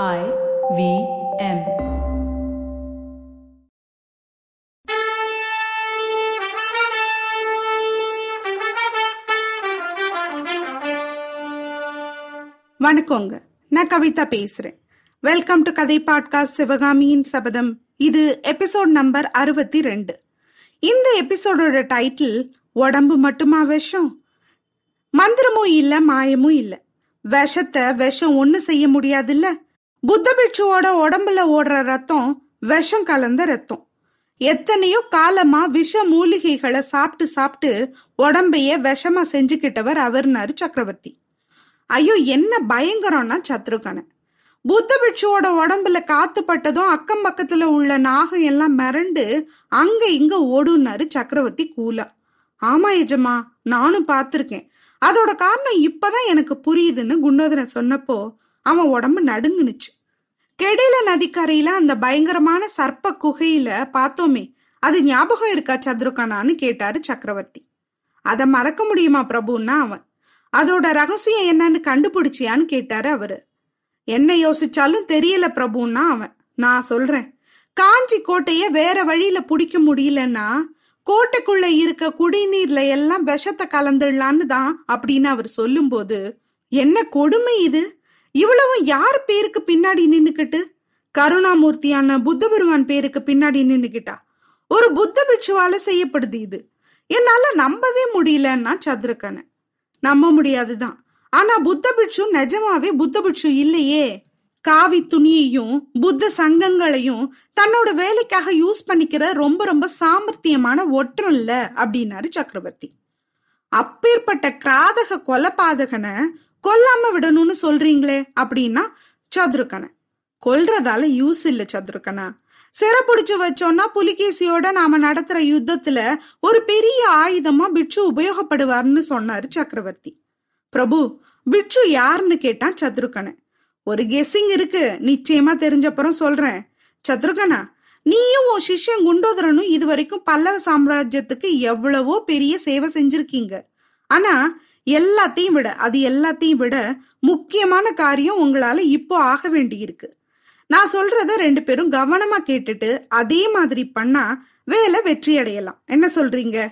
I V M. வணக்கங்க. நான் கவிதா பேசுறேன். வெல்கம் டு கதை பாட்காஸ்ட் சிவகாமியின் சபதம். இது எபிசோட் நம்பர் அறுபத்தி ரெண்டு இந்த எபிசோடோட டைட்டில் உடம்பு மட்டுமா விஷம்? மந்திரமும் இல்ல மாயமும் இல்ல. விஷத்தை விஷம் ஒண்ணு செய்ய முடியாதுல்ல? புத்த பிட்சுவோட உடம்புல ஓடுற ரத்தம் விஷம் கலந்த ரத்தம். எத்தனையோ காலமா விஷ மூலிகைகளை சாப்பிட்டு சாப்பிட்டு உடம்பையே விஷமா செஞ்சுக்கிட்டவர் அவர்னாரு சக்கரவர்த்தி. ஐயோ என்ன பயங்கரம்னா சத்ருகனை. புத்த பிட்சுவோட உடம்புல காத்து பட்டதும் அக்கம் பக்கத்துல உள்ள நாகம் எல்லாம் மிரண்டு அங்க இங்க ஓடுனாரு சக்கரவர்த்தி கூலா. ஆமா எஜமா நானும் பார்த்துருக்கேன். அதோட காரணம் இப்பதான் எனக்கு புரியுதுன்னு குண்டோதரன் சொன்னப்போ அவன் உடம்பு நடுங்குனுச்சு. கெடில நதிக்கரையில அந்த பயங்கரமான சர்ப்ப குகையில பார்த்தோமே அது ஞாபகம் இருக்கா சத்ருகனான்னு கேட்டாரு சக்கரவர்த்தி. அதை மறக்க முடியுமா பிரபுன்னா அவன். அதோட ரகசியம் என்னன்னு கண்டுபிடிச்சியான்னு கேட்டாரு அவரு. என்ன யோசிச்சாலும் தெரியல பிரபுன்னா அவன். நான் சொல்றேன் காஞ்சி கோட்டைய வேற வழியில பிடிக்க முடியலன்னா கோட்டைக்குள்ள இருக்க குடிநீர்ல எல்லாம் விஷத்தை கலந்துடலான்னு தான் அப்படின்னு அவர் சொல்லும்போது என்ன கொடுமை இது? இவ்வளவும் யார் பேருக்கு பின்னாடி நின்னுக்கிட்டு? கருணாமூர்த்தியான புத்த பெருமான் பேருக்கு பின்னாடி நின்னுக்கிட்டா? ஒரு புத்த பிட்சுவால செய்யப்படுது இது. என்னால நம்பவே முடியலன்னா சதுரக்கனை நம்ப முடியாதுதான். ஆனா புத்த பிட்சு நிஜமாவே புத்த பிட்சு இல்லையே. காவி துணியையும் புத்த சங்கங்களையும் தன்னோட வேலைக்காக யூஸ் பண்ணிக்கிற ரொம்ப ரொம்ப சாமர்த்தியமான ஒற்றன்ல அப்படின்னாரு சக்கரவர்த்தி. அப்பேற்பட்ட கிராதக கொலபாதகனை கொல்லாம விடணும்னு சொல்றீங்களே அப்படின்னா சதுருக்கனை. கொல்றதால யூஸ் இல்ல சதுருக்கனா. சிறை பிடிச்சு வச்சோம்னா புலிகேசியோட நாம நடத்துற யுத்தத்துல ஒரு பெரிய ஆயுதமா பிட்சு உபயோகப்படுவார்னு சொன்னாரு சக்கரவர்த்தி. பிரபு பிட்சு யாருன்னு கேட்டான் சத்ருகனை ஒரு கெஸ்ஸிங் இருக்கு நிச்சயமா தெரிஞ்சப்புறம் சொல்றேன். சத்ருகனா நீயும் உன் சிஷ்யன் குண்டோதரனும் இது வரைக்கும் பல்லவ சாம்ராஜ்யத்துக்கு எவ்வளவோ பெரிய சேவை செஞ்சிருக்கீங்க. ஆனா எல்லாத்தையும் விட அது எல்லாத்தையும் விட முக்கியமான காரியம் உங்களால இப்போ ஆக வேண்டியிருக்கு. நான் சொல்றத ரெண்டு பேரும் கவனமா கேட்டுட்டு அதே மாதிரி பண்ணா வேலை வெற்றி அடையலாம். என்ன சொல்றீங்க?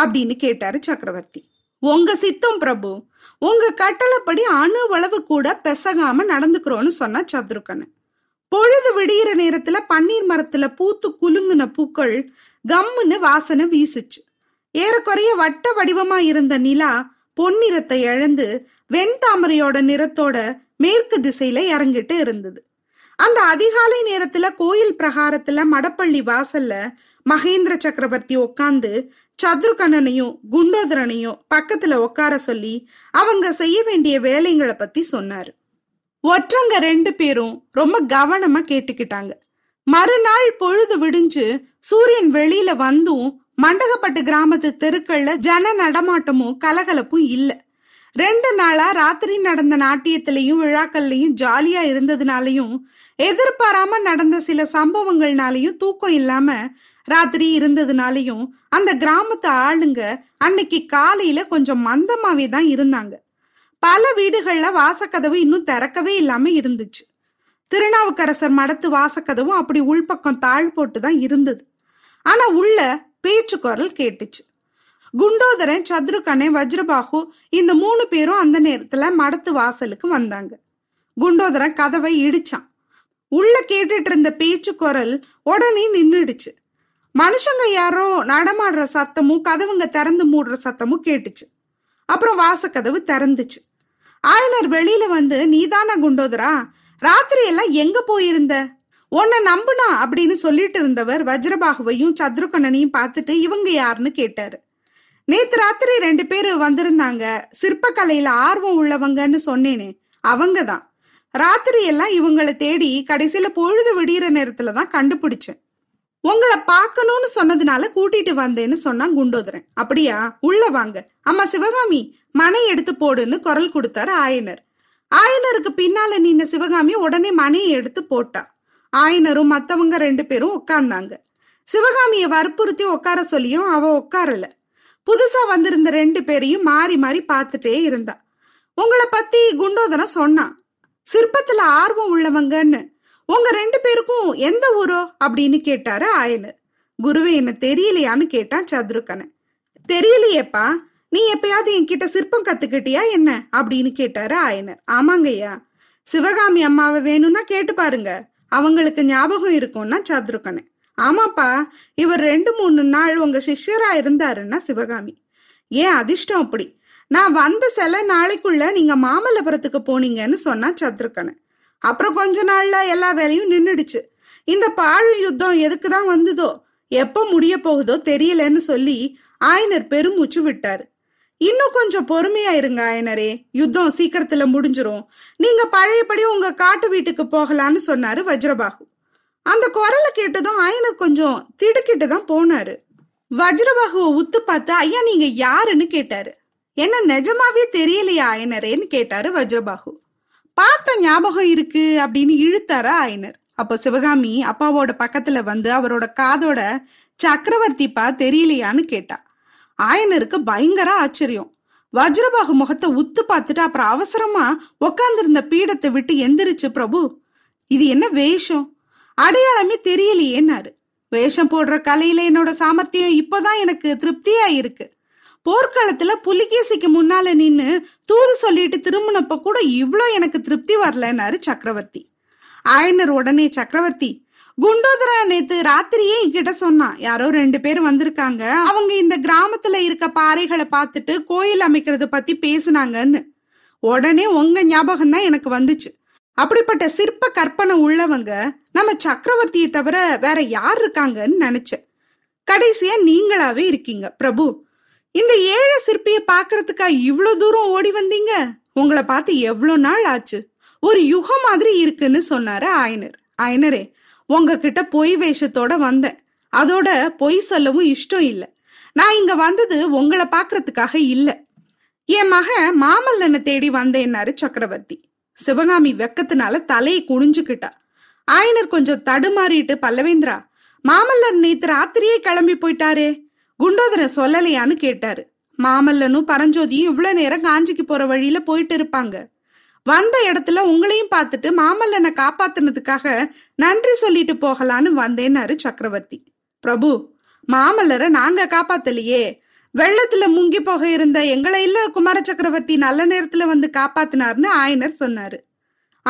அப்படின்னு கேட்டாரு சக்கரவர்த்தி. உங்க சித்தம் பிரபு உங்க கட்டளைப்படி அணு அளவு கூட பெசகாம நடந்துக்கிறோன்னு சொன்னா சத்ருக்கனு. பொழுது விடியிற நேரத்துல பன்னீர் மரத்துல பூத்து குலுங்குன பூக்கள் கம்முன்னு வாசனை வீசுச்சு. ஏறக்குறைய வட்ட வடிவமா இருந்த நிலா பொன்னிறத்தை இழந்து வெண்தாமரையோட நிறத்தோட மேற்கு திசையில இறங்கிட்டு இருந்தது. அந்த அதிகாலை நேரத்துல கோயில் பிரகாரத்துல மடப்பள்ளி வாசல்ல மகேந்திர சக்கரவர்த்தி உட்காந்து சத்ருகணனையும் குண்டோதரனையும் பக்கத்துல உட்கார சொல்லி அவங்க செய்ய வேண்டிய வேலைங்களை பத்தி சொன்னாரு. ஒற்றங்க ரெண்டு பேரும் ரொம்ப கவனமா கேட்டுக்கிட்டாங்க. மறுநாள் பொழுது விடிஞ்சு சூரியன் வெளியில வந்தும் மண்டகப்பட்டு கிராமத்து தெருக்கள்ல ஜன நடமாட்டமும் கலகலப்பும் இல்ல. ரெண்டு நாளா ராத்திரி நடந்த நாட்டியத்திலையும் விழாக்கள்லையும் ஜாலியா இருந்ததுனாலையும் எதிர்பாராம நடந்த சில சம்பவங்கள்னாலையும் தூக்கம் இல்லாம ராத்திரி இருந்ததுனாலையும் அந்த கிராமத்து ஆளுங்க அன்னைக்கு காலையில கொஞ்சம் மந்தமாவே தான் இருந்தாங்க. பல வீடுகள்ல வாசக்கதவு இன்னும் திறக்கவே இல்லாம இருந்துச்சு. திருநாவுக்கரசர் மடத்து வாசக்கதவும் அப்படி உள்பக்கம் தாழ் போட்டு தான் இருந்தது. ஆனா உள்ள பேச்சு குரல் கேட்டுச்சு. குண்டோதரன் சத்ருகனே வஜ்ரபாகு இந்த மூணு பேரும் அந்த நேரத்துல மடத்து வாசலுக்கு வந்தாங்க. குண்டோதரன் கதவை இடிச்சான். உள்ள கேட்டுட்டு இருந்த பேச்சு குரல் உடனே நின்றுடுச்சு மனுஷங்க யாரோ நடமாடுற சத்தமும் கதவுங்க திறந்து மூடுற சத்தமும் கேட்டுச்சு. அப்புறம் வாசக்கதவு திறந்துச்சு. ஆயனர் வெளியில வந்து நீதானா குண்டோதரா? ராத்திரி எல்லாம் எங்க போயிருந்த? உன்னை நம்புனா அப்படின்னு சொல்லிட்டு இருந்தவர் வஜ்ரபாகுவையும் சத்ருகணனையும் பார்த்துட்டு இவங்க யாருன்னு கேட்டாரு. நேத்து ராத்திரி ரெண்டு பேர் வந்திருந்தாங்க. சிற்பக்கலையில ஆர்வம் உள்ளவங்கன்னு சொன்னேனே அவங்க தான் ராத்திரி எல்லாம் இவங்களை தேடி கடைசியில பொழுது விடியிற நேரத்துல தான் கண்டுபிடிச்சேன். உங்களை பார்க்கணும்னு சொன்னதுனால கூட்டிட்டு வந்தேன்னு சொன்னா குண்டோதரன். அப்படியா? உள்ள வாங்க. அம்மா சிவகாமி மனை எடுத்து போடுன்னு குரல் கொடுத்தாரு ஆயனர். ஆயனருக்கு பின்னால நின்ன சிவகாமி உடனே மனையை எடுத்து போட்டா. ஆயனரும் மத்தவங்க ரெண்டு பேரும் உட்கார்ந்தாங்க சிவகாமிய வற்புறுத்தி உட்கார சொல்லியும் அவ உட்காரல புதுசா வந்திருந்த ரெண்டு பேரையும் மாறி மாறி பார்த்துட்டே இருந்தா. உங்களை பத்தி குண்டோதரன் சொன்னான் சிற்பத்துல ஆர்வம் உள்ளவங்கன்னு உங்க ரெண்டு பேருக்கும் எந்த ஊரோ? அப்படின்னு கேட்டாரு ஆயனர். குருவே என்ன தெரியலையான்னு கேட்டான் சத்ருக்கனன். தெரியலையேப்பா நீ எப்பயாவது என்கிட்ட சிற்பம் கத்துக்கிட்டியா என்ன? அப்படின்னு கேட்டாரு ஆயனர். ஆமாங்கய்யா சிவகாமி அம்மாவை வேணும்னா கேட்டு பாருங்க. அவங்களுக்கு ஞாபகம் இருக்கும்னா சத்ருக்கனன் ஆமாப்பா இவர் ரெண்டு மூணு நாள் உங்க சிஷ்யரா இருந்தாருன்னா சிவகாமி. ஏன் அதிர்ஷ்டம் அப்படி? நான் வந்த சில நாளைக்குள்ள நீங்க மாமல்லபுரத்துக்கு போனீங்கன்னு சொன்னா சத்ருக்கனு. அப்புறம் கொஞ்ச நாள்ல எல்லா வேலையும் நின்றுடுச்சு இந்த பாழு யுத்தம் எதுக்கு தான் வந்ததோ எப்ப முடிய போகுதோ தெரியலன்னு சொல்லி ஆயனர் பெருமூச்சு விட்டாரு. இன்னும் கொஞ்சம் பொறுமையா இருங்க ஆயனரே. யுத்தம் சீக்கிரத்துல முடிஞ்சிரும். நீங்க பழையபடி உங்க காட்டு வீட்டுக்கு போகலான்னு சொன்னாரு வஜ்ரபாகு. அந்த குரலை கேட்டதும் ஆயனர் கொஞ்சம் திடுக்கிட்டு தான் போனாரு. வஜ்ரபாகுவை உத்து பார்த்து ஐயா நீங்க யாருன்னு கேட்டாரு. என்ன நிஜமாவே தெரியலையா ஆயனரேன்னு கேட்டாரு வஜ்ரபாகு. பார்த்த ஞாபகம் இருக்கு அப்படின்னு இழுத்தாரா ஆயனர். அப்போ சிவகாமி அப்பாவோட பக்கத்துல வந்து அவரோட காதோட சக்கரவர்த்திப்பா தெரியலையான்னு கேட்டா. ஆயனருக்கு பயங்கர ஆச்சரியம். வஜ்ரபாகு முகத்தை உத்து பார்த்துட்டு அப்புறம் அவசரமா உக்காந்துருந்த பீடத்தை விட்டு எந்திரிச்சு பிரபு இது என்ன வேஷம்? அடையாளமே தெரியலையேன்னாரு வேஷம் போடுற கலையில என்னோட சாமர்த்தியம் இப்போதான் எனக்கு திருப்தியா இருக்கு. போர்க்களத்துல புலிகேசிக்கு முன்னால நின்னு தூது சொல்லிட்டு திரும்பினப்ப கூட இவ்வளோ எனக்கு திருப்தி வரலன்னாரு சக்கரவர்த்தி. ஆயனர் உடனே சக்கரவர்த்தி குண்டோதரா நேத்து ராத்திரியே என்கிட்ட சொன்னான். யாரோ ரெண்டு பேர் வந்திருக்காங்க. அவங்க இந்த கிராமத்துல இருக்க பாறைகளை பார்த்துட்டு கோயில் அமைக்கிறத பத்தி பேசுனாங்கன்னு. உடனே உங்க ஞாபகம் தான் எனக்கு வந்துச்சு. அப்படிப்பட்ட சிற்ப கற்பனை உள்ளவங்க நம்ம சக்கரவர்த்தியை தவிர வேற யார் இருக்காங்கன்னு நினைச்சேன். கடைசியா நீங்களாவே இருக்கீங்க பிரபு. இந்த ஏழை சிற்பிய பாக்குறதுக்கா இவ்வளவு தூரம் ஓடி வந்தீங்க? உங்களை பார்த்து எவ்வளவு நாள் ஆச்சு? ஒரு யுகம் மாதிரி இருக்குன்னு சொன்னாரு ஆயனர். ஆயனரே உங்ககிட்ட பொய் வேஷத்தோட வந்தேன். அதோட பொய் சொல்லவும் இஷ்டம் இல்லை. நான் இங்க வந்தது உங்களை பாக்குறதுக்காக இல்ல. என் மகன் மாமல்லனை தேடி வந்தேன்னாரு சக்கரவர்த்தி. சிவகாமி வெக்கத்தினால தலையை குனிஞ்சுக்கிட்டா. ஆயனர் கொஞ்சம் தடுமாறிட்டு பல்லவேந்திரா மாமல்லன் நேத்து ராத்திரியே கிளம்பி போயிட்டாரே. குண்டோதரன் சொல்லலையான்னு கேட்டாரு. மாமல்லனும் பரஞ்சோதியும் இவ்வளவு நேரம் காஞ்சிக்கு போற வழியில போயிட்டு இருப்பாங்க. வந்த இடத்துல உங்களையும் பார்த்துட்டு மாமல்லனை காப்பாத்தினதுக்காக நன்றி சொல்லிட்டு போகலான்னு வந்தேன்னாரு சக்கரவர்த்தி. பிரபு மாமல்லரை நாங்க காப்பாத்தலையே. வெள்ளத்துல முங்கி போக இருந்த எங்களை இல்ல குமார சக்கரவர்த்தி நல்ல நேரத்துல வந்து காப்பாத்தினார்னு ஆயனர் சொன்னாரு.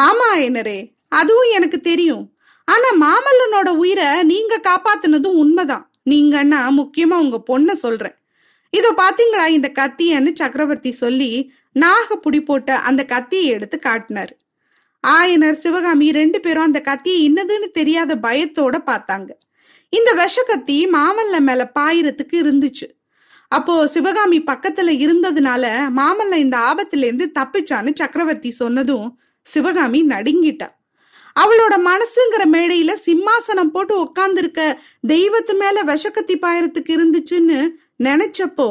ஆமா ஆயனரே அதுவும் எனக்கு தெரியும். ஆனா மாமல்லனோட உயிரை நீங்க காப்பாத்தினதும் உண்மைதான். நீங்கன்னா முக்கியமா உங்க பொண்ணை சொல்றேன். இதோ பாத்தீங்களா இந்த கத்தியன்னு சக்கரவர்த்தி சொல்லி நாக புடி போட்ட அந்த கத்தியை எடுத்து காட்டினார். ஆயனர் சிவகாமி ரெண்டு பேரும் அந்த கத்தியை இன்னதுன்னு தெரியாத பயத்தோட பார்த்தாங்க. இந்த விஷ கத்தி மாமல்ல மேல பாயிரத்துக்கு இருந்துச்சு. அப்போ சிவகாமி பக்கத்துல இருந்ததுனால மாமல்ல இந்த ஆபத்துல இருந்து தப்பிச்சான்னு சக்கரவர்த்தி சொன்னதும் சிவகாமி நடுங்கிட்டா. அவளோட மனசுங்கிற மேடையில சிம்மாசனம் போட்டு உட்காந்துருக்க தெய்வத்து மேல விஷக்கத்தி பாயறதுக்கு இருந்துச்சுன்னு நினைச்சப்போ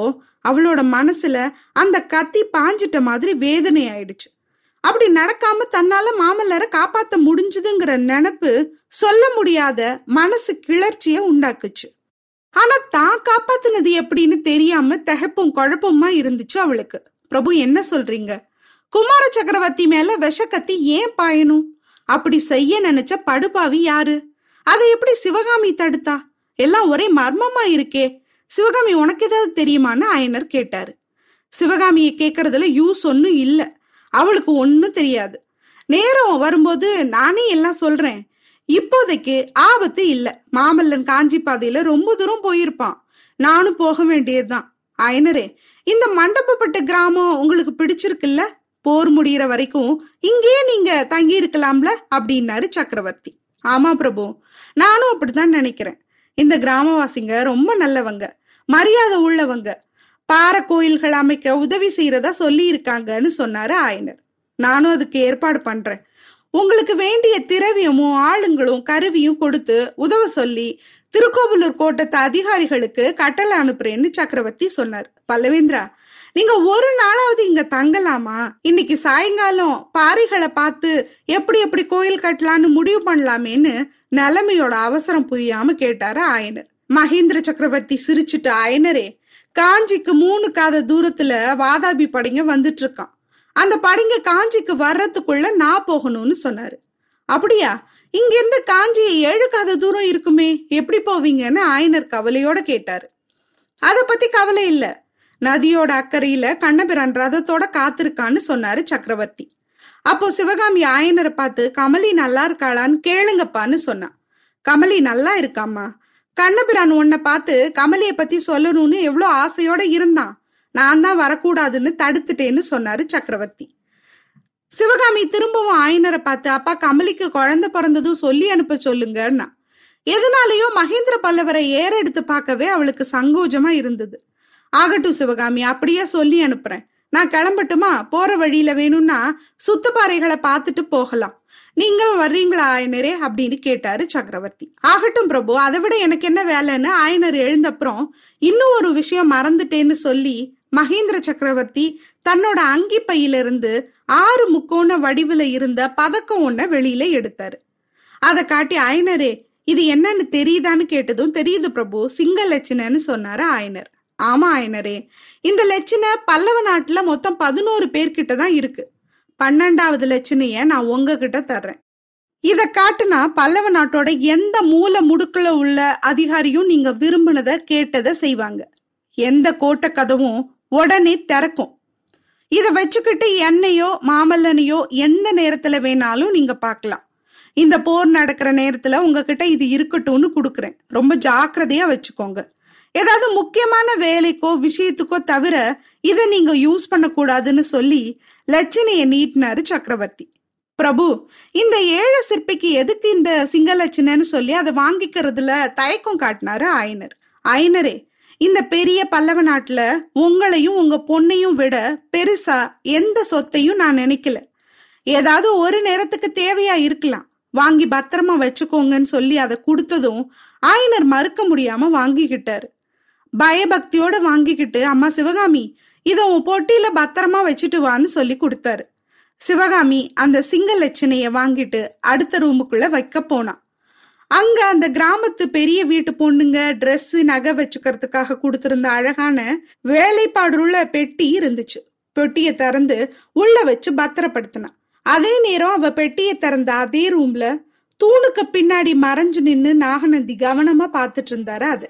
அவளோட மனசுல அந்த கத்தி பாஞ்சிட்ட மாதிரி வேதனை ஆயிடுச்சு அப்படி நடக்காம தன்னால மாமல்லரை காப்பாத்த முடிஞ்சதுங்கிற நினப்பு சொல்ல முடியாத மனசு கிளர்ச்சிய உண்டாக்குச்சு. ஆனா தான் காப்பாத்தினது எப்படின்னு தெரியாம தகப்பும் குழப்பமா இருந்துச்சு அவளுக்கு. பிரபு என்ன சொல்றீங்க? குமார சக்கரவர்த்தி மேல விஷ கத்தி ஏன் பாயணும்? அப்படி செய்ய நினைச்ச படுபாவி யாரு? அதை எப்படி சிவகாமி தடுத்தா? எல்லாம் ஒரே மர்மமா இருக்கே. சிவகாமி உனக்கு ஏதாவது தெரியுமான்னு ஆயனர் கேட்டாரு. சிவகாமியை கேட்கறதுல யூஸ் ஒன்றும் இல்லை. அவளுக்கு ஒன்றும் தெரியாது. நேரம் வரும்போது நானே எல்லாம் சொல்றேன். இப்போதைக்கு ஆபத்து இல்லை. மாமல்லன் காஞ்சி பாதையில ரொம்ப தூரம் போயிருப்பான். நானும் போக வேண்டியதுதான். ஆயனரே இந்த மண்டபப்பட்ட கிராமம் உங்களுக்கு பிடிச்சிருக்குல்ல? போர் முடியிற வரைக்கும் இங்கேயே நீங்க தங்கி இருக்கலாம்ல? அப்படின்னாரு சக்கரவர்த்தி. ஆமா பிரபு. நானும் அப்படித்தான் நினைக்கிறேன். இந்த கிராமவாசிங்க ரொம்ப நல்லவங்க. மரியாதை உள்ளவங்க. பாறை கோயில்கள் அமைக்க உதவி செய்யறதா சொல்லி இருக்காங்கன்னு சொன்னாரு ஆயனர். நானும் அதுக்கு ஏற்பாடு பண்றேன். உங்களுக்கு வேண்டிய திரவியமும் ஆளுங்களும் கருவியும் கொடுத்து உதவ சொல்லி திருக்கோவிலூர் கோட்டத்து அதிகாரிகளுக்கு கட்டளை அனுப்புறேன்னு சக்கரவர்த்தி சொன்னார். பல்லவேந்திரா நீங்க ஒரு நாளாவது இங்க தங்கலாமா? இன்னைக்கு சாயங்காலம் பாறைகளை பார்த்து எப்படி எப்படி கோயில் கட்டலான்னு முடிவு பண்ணலாமேன்னு நிலைமையோட அவசரம் புரியாம கேட்டாரு ஆயனர். மகேந்திர சக்கரவர்த்தி சிரிச்சுட்டு அயனரே காஞ்சிக்கு மூணு காத தூரத்துல வாதாபி படைங்க வந்துட்டு இருக்கான் அந்த படிங்க காஞ்சிக்கு வர்றதுக்குள்ள நான் போகணும்னு சொன்னாரு. அப்படியா? இங்கிருந்து காஞ்சி ஏழு காத தூரம் இருக்குமே எப்படி போவீங்கன்னு ஆயனர் கவலையோட கேட்டாரு. அத பத்தி கவலை இல்ல. நதியோட அக்கறையில கண்ணபிரான் ரதத்தோட காத்திருக்கான்னு சொன்னாரு சக்கரவர்த்தி. அப்போ சிவகாமி ஆயனரை பார்த்து கமலி நல்லா இருக்காளான்னு கேளுங்கப்பான்னு சொன்னான். கமலி நல்லா இருக்காம்மா. கண்ணபிரான் உன்னை பார்த்து கமலியை பத்தி சொல்லணும்னு எவ்வளோ ஆசையோட இருந்தான். நான் தான் வரக்கூடாதுன்னு தடுத்துட்டேன்னு சொன்னாரு சக்கரவர்த்தி. சிவகாமி திரும்பவும் ஆயனரை பார்த்து அப்பா கமலிக்கு குழந்தை பிறந்ததும் சொல்லி அனுப்ப சொல்லுங்கன்னா எதனாலேயோ மகேந்திர பல்லவரை ஏறெடுத்து பார்க்கவே அவளுக்கு சங்கோஜமா இருந்தது. ஆகட்டும் சிவகாமி அப்படியே சொல்லி அனுப்புறேன். நான் கிளம்பட்டுமா? போற வழியில வேணும்னா சுத்துப்பாறைகளை பார்த்துட்டு போகலாம். நீங்களும் வர்றீங்களா ஆயனரே? அப்படின்னு கேட்டாரு சக்கரவர்த்தி. ஆகட்டும் பிரபு அதை விட எனக்கு என்ன வேலைன்னு ஆயனர் எழுந்தப்புறம் இன்னும் ஒரு விஷயம் மறந்துட்டேன்னு சொல்லி மகேந்திர சக்கரவர்த்தி தன்னோட அங்கி பையிலிருந்து ஆறு முக்கோண வடிவுல இருந்த பதக்கம் ஒன்ன வெளியில எடுத்தாரு. அதை காட்டி ஆயனரே இது என்னன்னு தெரியுதான்னு கேட்டதும் தெரியுது பிரபு சிங்க லட்சணன்னு சொன்னாரு ஆயனர். ஆமா ஆயனரே இந்த லட்சணை பல்லவ நாட்டுல மொத்தம் பதினோரு பேர்கிட்ட தான் இருக்கு. பன்னெண்டாவது லட்சணைய நான் உங்ககிட்ட தர்றேன். இத காட்டுனா பல்லவ நாட்டோட எந்த மூல முடுக்குல உள்ள அதிகாரியும் நீங்க விரும்பினத கேட்டதை செய்வாங்க. எந்த கோட்டை கதவும் உடனே திறக்கும். இத வச்சுக்கிட்டு என்னையோ மாமல்லனையோ எந்த நேரத்துல வேணாலும் நீங்க பார்க்கலாம் இந்த போர் நடக்கிற நேரத்துல உங்ககிட்ட இது இருக்கட்டும்னு கொடுக்குறேன். ரொம்ப ஜாக்கிரதையா வச்சுக்கோங்க. ஏதாவது முக்கியமான வேலைக்கோ விஷயத்துக்கோ தவிர இதை நீங்க யூஸ் பண்ணக்கூடாதுன்னு சொல்லி லட்சணையை நீட்டினாரு சக்கரவர்த்தி. பிரபு இந்த ஏழை சிற்பிக்கு எதுக்கு இந்த சிங்க லட்சணைன்னு சொல்லி அதை வாங்கிக்கிறதுல தயக்கம் காட்டினாரு ஆயனர். ஆயனரே இந்த பெரிய பல்லவ நாட்டுல உங்களையும் உங்க பொண்ணையும் விட பெருசா எந்த சொத்தையும் நான் நினைக்கல. ஏதாவது ஒரு நேரத்துக்கு தேவையா இருக்கலாம். வாங்கி பத்திரமா வச்சுக்கோங்கன்னு சொல்லி அதை கொடுத்ததும் ஆயனர் மறுக்க முடியாம வாங்கிக்கிட்டாரு. பயபக்தியோட வாங்கிக்கிட்டு அம்மா சிவகாமி இதை உன் பொட்டியில பத்திரமா வச்சுட்டு வான்னு சொல்லி கொடுத்தாரு. சிவகாமி அந்த சிங்க லட்சணைய வாங்கிட்டு அடுத்த ரூமுக்குள்ள வைக்க போனான் அங்க அந்த கிராமத்து பெரிய வீட்டு பொண்ணுங்க ட்ரெஸ்ஸு நகை வச்சுக்கிறதுக்காக கொடுத்திருந்த அழகான வேலைப்பாடுள்ள பெட்டி இருந்துச்சு. பெட்டியை திறந்து உள்ள வச்சு பத்திரப்படுத்தினான் அதே நேரம் அவ பெட்டியை திறந்த அதே ரூம்ல தூணுக்கு பின்னாடி மறைஞ்சு நின்னு நாகநந்தி கவனமா பார்த்துட்டு இருந்தாரு அது.